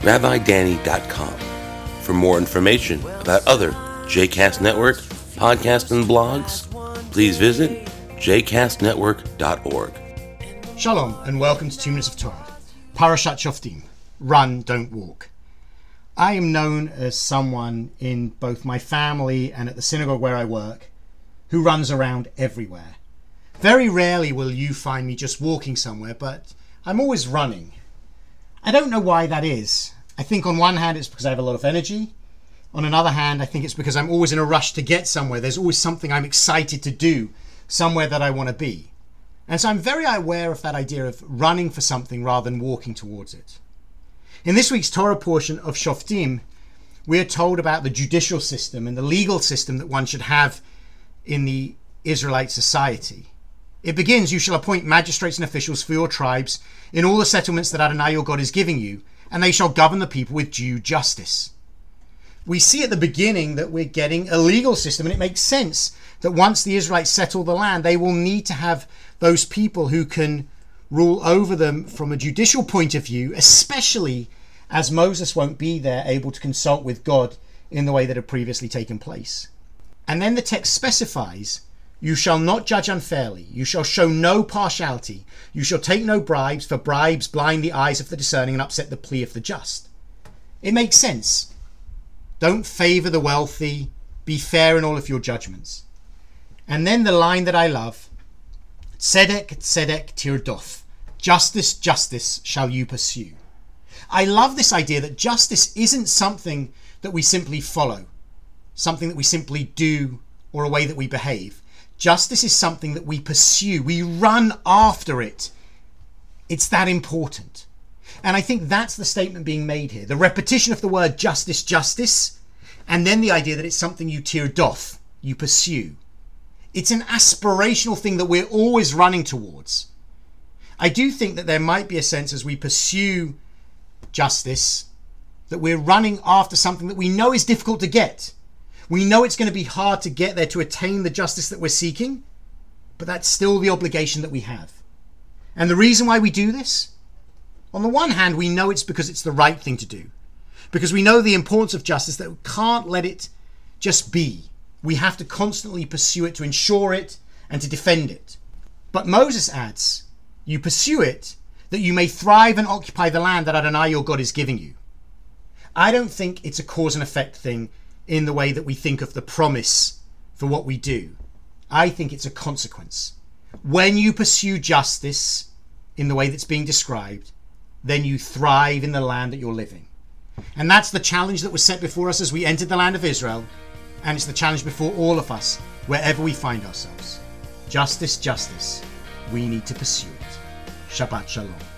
rabbidanny.com. For more information about other JCast Network podcasts and blogs, please visit jcastnetwork.org. Shalom and welcome to Two Minutes of Torah. Parashat Shoftim. Run, don't walk. I am known as someone in both my family and at the synagogue where I work who runs around everywhere. Very rarely will you find me just walking somewhere, but I'm always running. I don't know why that is. I think on one hand it's because I have a lot of energy. On another hand, I think it's because I'm always in a rush to get somewhere. There's always something I'm excited to do, somewhere that I want to be. And so I'm very aware of that idea of running for something rather than walking towards it. In this week's Torah portion of Shoftim, we are told about the judicial system and the legal system that one should have in the Israelite society. It begins, You shall appoint magistrates and officials for your tribes in all the settlements that Adonai your God is giving you, and they shall govern the people with due justice. We see at the beginning that we're getting a legal system, and it makes sense that once the Israelites settle the land, they will need to have those people who can rule over them from a judicial point of view, especially as Moses won't be there able to consult with God in the way that had previously taken place. And then the text specifies you shall not judge unfairly. You shall show no partiality. You shall take no bribes, for bribes blind the eyes of the discerning and upset the plea of the just. It makes sense. Don't favour the wealthy. Be fair in all of your judgments. And then the line that I love Tzedek, Tzedek, Tirdof. Justice, justice shall you pursue. I love this idea that justice isn't something that we simply follow, something that we simply do, or a way that we behave. Justice is something that we pursue, we run after it. It's that important. And I think that's the statement being made here. The repetition of the word justice, justice, and then the idea that it's something you tirdof, you pursue. It's an aspirational thing that we're always running towards. I do think that there might be a sense as we pursue justice that we're running after something that we know is difficult to get. We know it's going to be hard to get there to attain the justice that we're seeking, but that's still the obligation that we have. And the reason why we do this? On the one hand, we know it's because it's the right thing to do, because we know the importance of justice that we can't let it just be. We have to constantly pursue it to ensure it and to defend it. But Moses adds, You pursue it that you may thrive and occupy the land that Adonai your God is giving you. I don't think it's a cause and effect thing in the way that we think of the promise for what we do. I think it's a consequence. When you pursue justice in the way that's being described, then you thrive in the land that you're living. And that's the challenge that was set before us as we entered the land of Israel and it's the challenge before all of us, wherever we find ourselves. Justice, justice. We need to pursue it. Shabbat Shalom.